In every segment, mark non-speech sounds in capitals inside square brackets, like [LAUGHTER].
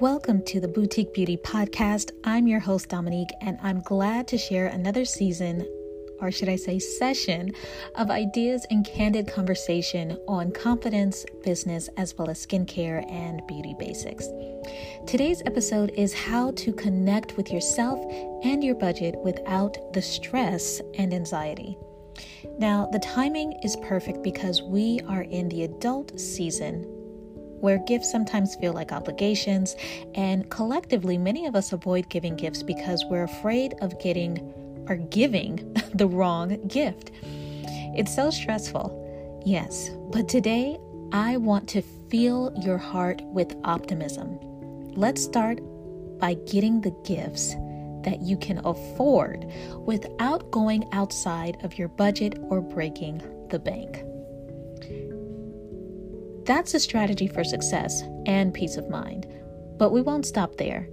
Welcome to the Boutique Beauty Podcast. I'm your host, Dominique, and I'm glad to share another season, or should I say, session, of ideas and candid conversation on confidence, business, as well as skincare and beauty basics. Today's episode is how to connect with yourself and your budget without the stress and anxiety. Now, the timing is perfect because we are in the adult season where gifts sometimes feel like obligations, and collectively, many of us avoid giving gifts because we're afraid of getting or giving [LAUGHS] the wrong gift. It's so stressful, yes, but today I want to fill your heart with optimism. Let's start by getting the gifts that you can afford without going outside of your budget or breaking the bank. That's a strategy for success and peace of mind. But we won't stop there.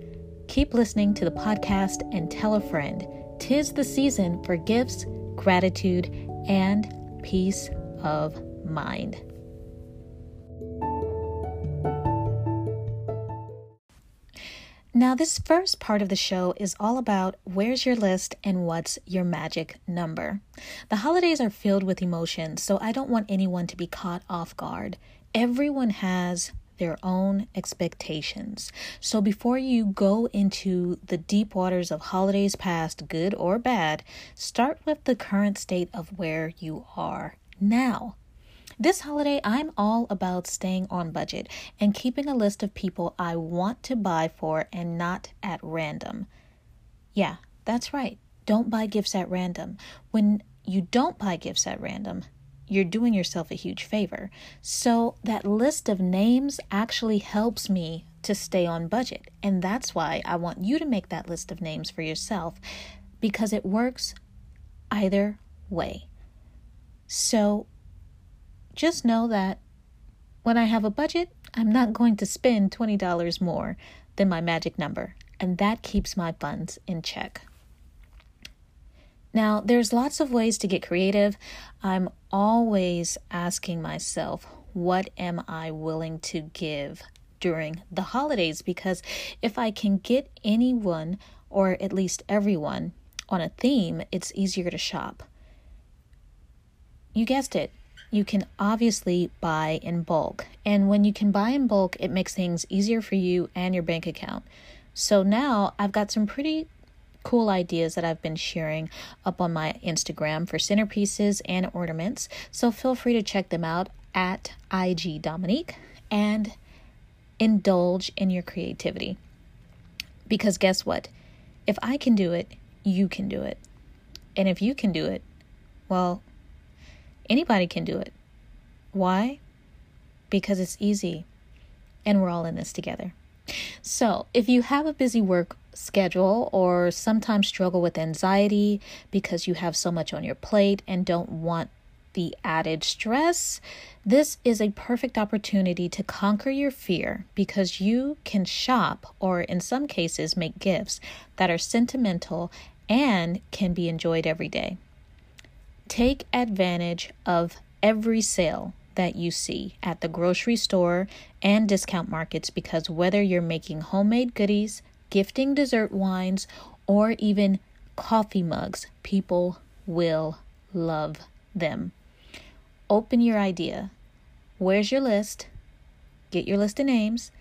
Keep listening to the podcast and tell a friend. Tis the season for gifts, gratitude, and peace of mind. Now, this first part of the show is all about where's your list and what's your magic number. The holidays are filled with emotions, so I don't want anyone to be caught off guard everyone has their own expectations. So before you go into the deep waters of holidays past, good or bad, start with the current state of where you are now. This holiday, I'm all about staying on budget and keeping a list of people I want to buy for and not at random. Yeah, that's right. Don't buy gifts at random. When you don't buy gifts at random, you're doing yourself a huge favor. So, that list of names actually helps me to stay on budget. And that's why I want you to make that list of names for yourself because it works either way. So, just know that when I have a budget, I'm not going to spend $20 more than my magic number, and that keeps my funds in check. Now, there's lots of ways to get creative. I'm always asking myself, what am I willing to give during the holidays? Because if I can get anyone, or at least everyone, on a theme, it's easier to shop. You guessed it. You can obviously buy in bulk. And when you can buy in bulk, it makes things easier for you and your bank account. So now I've got some pretty cool ideas that I've been sharing up on my Instagram for centerpieces and ornaments. So feel free to check them out at IG Dominique and indulge in your creativity. Because guess what? If I can do it, you can do it. And if you can do it, well, anybody can do it. Why? Because it's easy and we're all in this together. So, if you have a busy work schedule or sometimes struggle with anxiety because you have so much on your plate and don't want the added stress, this is a perfect opportunity to conquer your fear because you can shop or, in some cases, make gifts that are sentimental and can be enjoyed every day. Take advantage of every sale that you see at the grocery store and discount markets because whether you're making homemade goodies, gifting dessert wines, or even coffee mugs, people will love them. Open your idea. Where's your list? Get your list of names.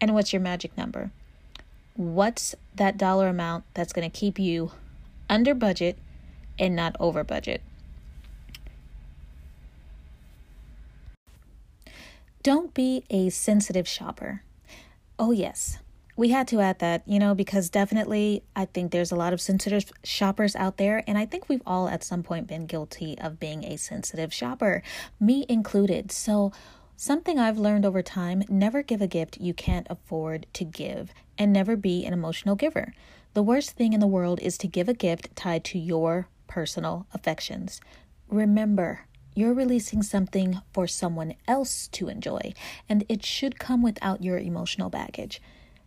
And what's your magic number? What's that dollar amount that's going to keep you under budget and not over budget? Don't be a sensitive shopper. Oh, yes, we had to add that, you know, because definitely I think there's a lot of sensitive shoppers out there, and I think we've all at some point been guilty of being a sensitive shopper, me included. So, something I've learned over time never give a gift you can't afford to give, and never be an emotional giver. The worst thing in the world is to give a gift tied to your personal affections. Remember, you're releasing something for someone else to enjoy, and it should come without your emotional baggage.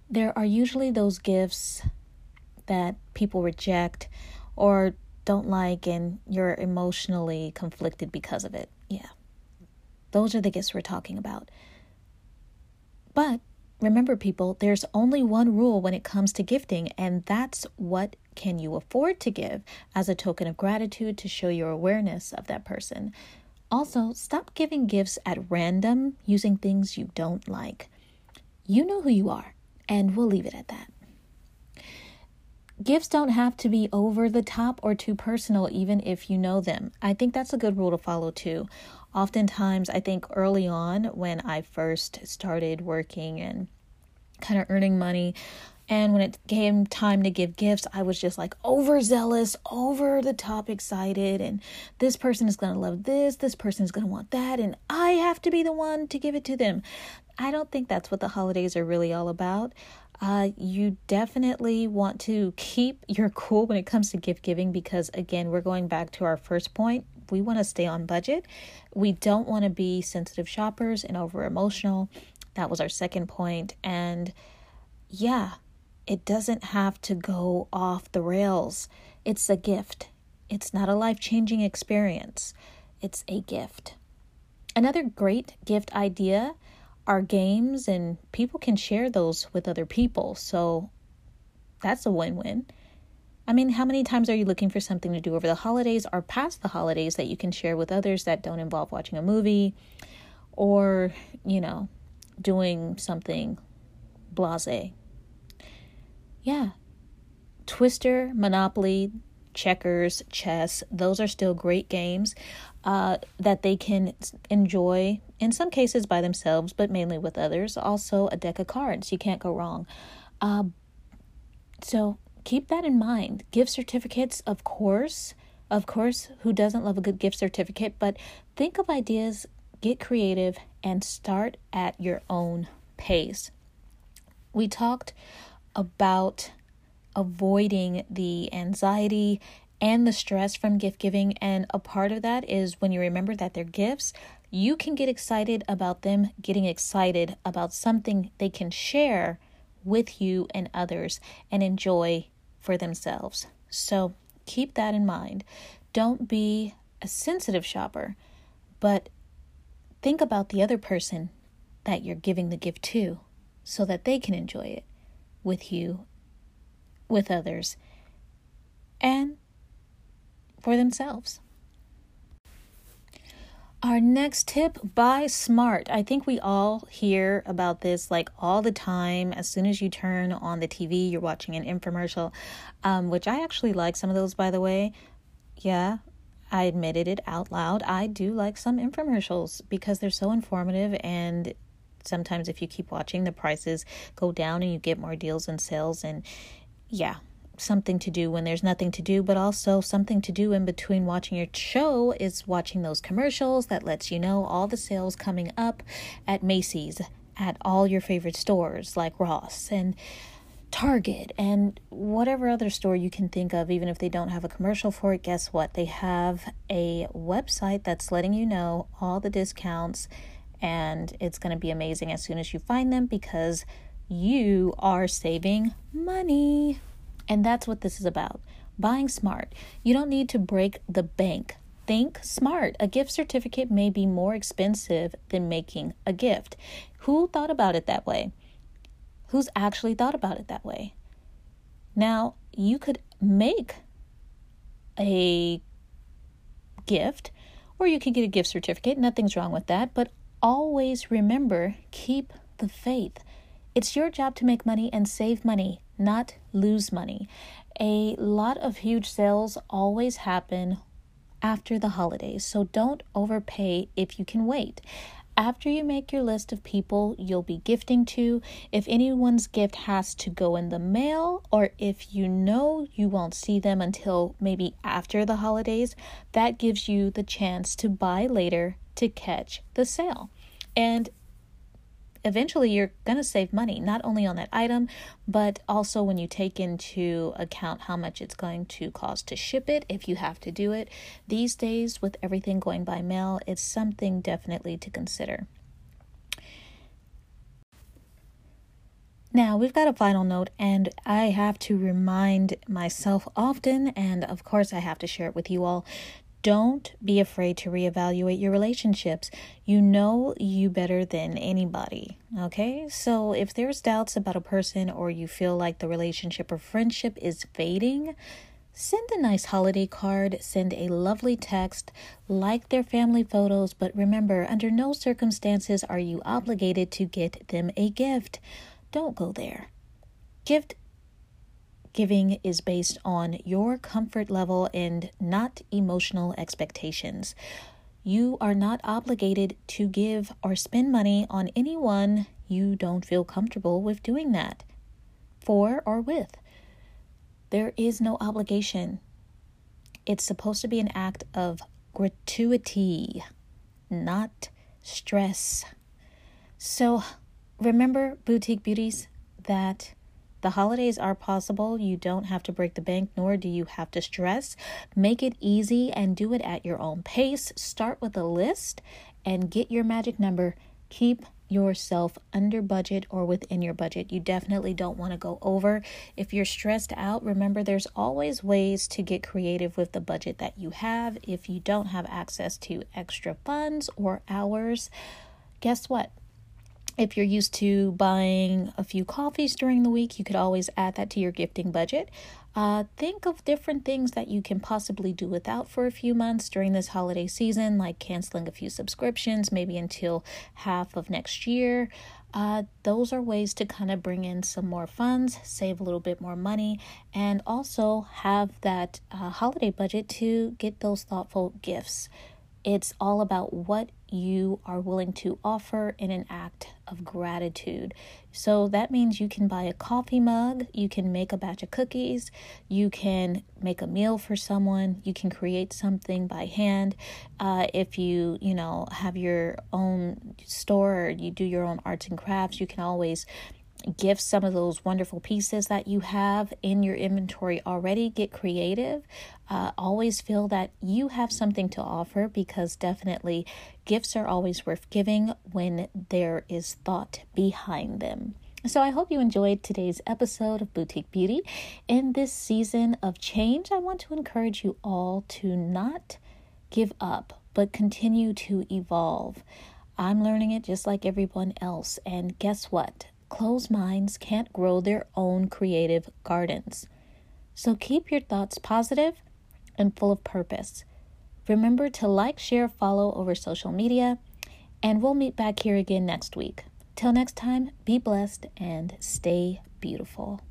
There are usually those gifts that people reject or don't like, and you're emotionally conflicted because of it. Yeah. Those are the gifts we're talking about. But remember, people, there's only one rule when it comes to gifting, and that's what can you afford to give as a token of gratitude to show your awareness of that person. Also, stop giving gifts at random using things you don't like. You know who you are, and we'll leave it at that. Gifts don't have to be over the top or too personal, even if you know them. I think that's a good rule to follow too. Oftentimes, I think early on when I first started working and kind of earning money, and when it came time to give gifts, I was just like overzealous, over the top excited. And this person is going to love this, this person is going to want that, and I have to be the one to give it to them. I don't think that's what the holidays are really all about. Uh, you definitely want to keep your [LAUGHS] cool when it comes to gift giving because, again, we're going back to our first point. We want to stay on budget. We don't want to be sensitive shoppers and over emotional. That was our second point. And yeah, it doesn't have to go off the rails. It's a gift, it's not a life changing experience, it's a gift. Another great gift idea are games, and people can share those with other people. So that's a win win. I mean, how many times are you looking for something to do over the holidays or past the holidays that you can share with others that don't involve watching a movie or, you know, doing something blase? yeah, Twister, Monopoly, checkers, chess, those are still great games uh, that they can enjoy in some cases by themselves, but mainly with others. Also, a deck of cards, you can't go wrong. Uh, so keep that in mind. Gift certificates, of course, of course, who doesn't love a good gift certificate? But think of ideas, get creative, and start at your own pace. We talked about avoiding the anxiety and the stress from gift giving. And a part of that is when you remember that they're gifts, you can get excited about them getting excited about something they can share with you and others and enjoy for themselves. So keep that in mind. Don't be a sensitive shopper, but think about the other person that you're giving the gift to so that they can enjoy it with you, with others, and for themselves. Our next tip buy smart. I think we all hear about this like all the time. As soon as you turn on the TV, you're watching an infomercial, um, which I actually like some of those, by the way. Yeah, I admitted it out loud. I do like some infomercials because they're so informative and sometimes if you keep watching the prices go down and you get more deals and sales and yeah something to do when there's nothing to do but also something to do in between watching your show is watching those commercials that lets you know all the sales coming up at Macy's at all your favorite stores like Ross and Target and whatever other store you can think of, even if they don't have a commercial for it, guess what? They have a website that's letting you know all the discounts and it's going to be amazing as soon as you find them because you are saving money. And that's what this is about buying smart. You don't need to break the bank. Think smart. A gift certificate may be more expensive than making a gift. Who thought about it that way? Who's actually thought about it that way? Now, you could make a gift or you can get a gift certificate. Nothing's wrong with that. But always remember keep the faith. It's your job to make money and save money, not lose money. A lot of huge sales always happen after the holidays, so don't overpay if you can wait. After you make your list of people you'll be gifting to, if anyone's gift has to go in the mail, or if you know you won't see them until maybe after the holidays, that gives you the chance to buy later to catch the sale. And eventually you're going to save money not only on that item but also when you take into account how much it's going to cost to ship it if you have to do it. These days with everything going by mail it's something definitely to consider. Now, we've got a final note, and I have to remind myself often, and of course, I have to share it with you all Don't be afraid to reevaluate your relationships. You know you better than anybody. Okay? So if there's doubts about a person or you feel like the relationship or friendship is fading, send a nice holiday card, send a lovely text, like their family photos, but remember, under no circumstances are you obligated to get them a gift. Don't go there. Gift giving is based on your comfort level and not emotional expectations. You are not obligated to give or spend money on anyone you don't feel comfortable with doing that for or with. There is no obligation. It's supposed to be an act of gratuity, not stress. So remember, boutique beauties, that the holidays are possible. You don't have to break the bank, nor do you have to stress. Make it easy and do it at your own pace. Start with a list and get your magic number. Keep yourself under budget or within your budget. You definitely don't want to go over. If you're stressed out, remember there's always ways to get creative with the budget that you have. If you don't have access to extra funds or hours, guess what? If you're used to buying a few coffees during the week, you could always add that to your gifting budget. Uh, think of different things that you can possibly do without for a few months during this holiday season, like canceling a few subscriptions, maybe until half of next year. Uh, those are ways to kind of bring in some more funds, save a little bit more money, and also have that uh, holiday budget to get those thoughtful gifts. It's all about what you are willing to offer in an act of gratitude. So that means you can buy a coffee mug, you can make a batch of cookies, you can make a meal for someone, you can create something by hand. Uh, if you, you know, have your own store or you do your own arts and crafts, you can always gift some of those wonderful pieces that you have in your inventory already. Get creative. Uh, always feel that you have something to offer because definitely gifts are always worth giving when there is thought behind them. So, I hope you enjoyed today's episode of Boutique Beauty. In this season of change, I want to encourage you all to not give up, but continue to evolve. I'm learning it just like everyone else. And guess what? Closed minds can't grow their own creative gardens. So keep your thoughts positive and full of purpose. Remember to like, share, follow over social media, and we'll meet back here again next week. Till next time, be blessed and stay beautiful.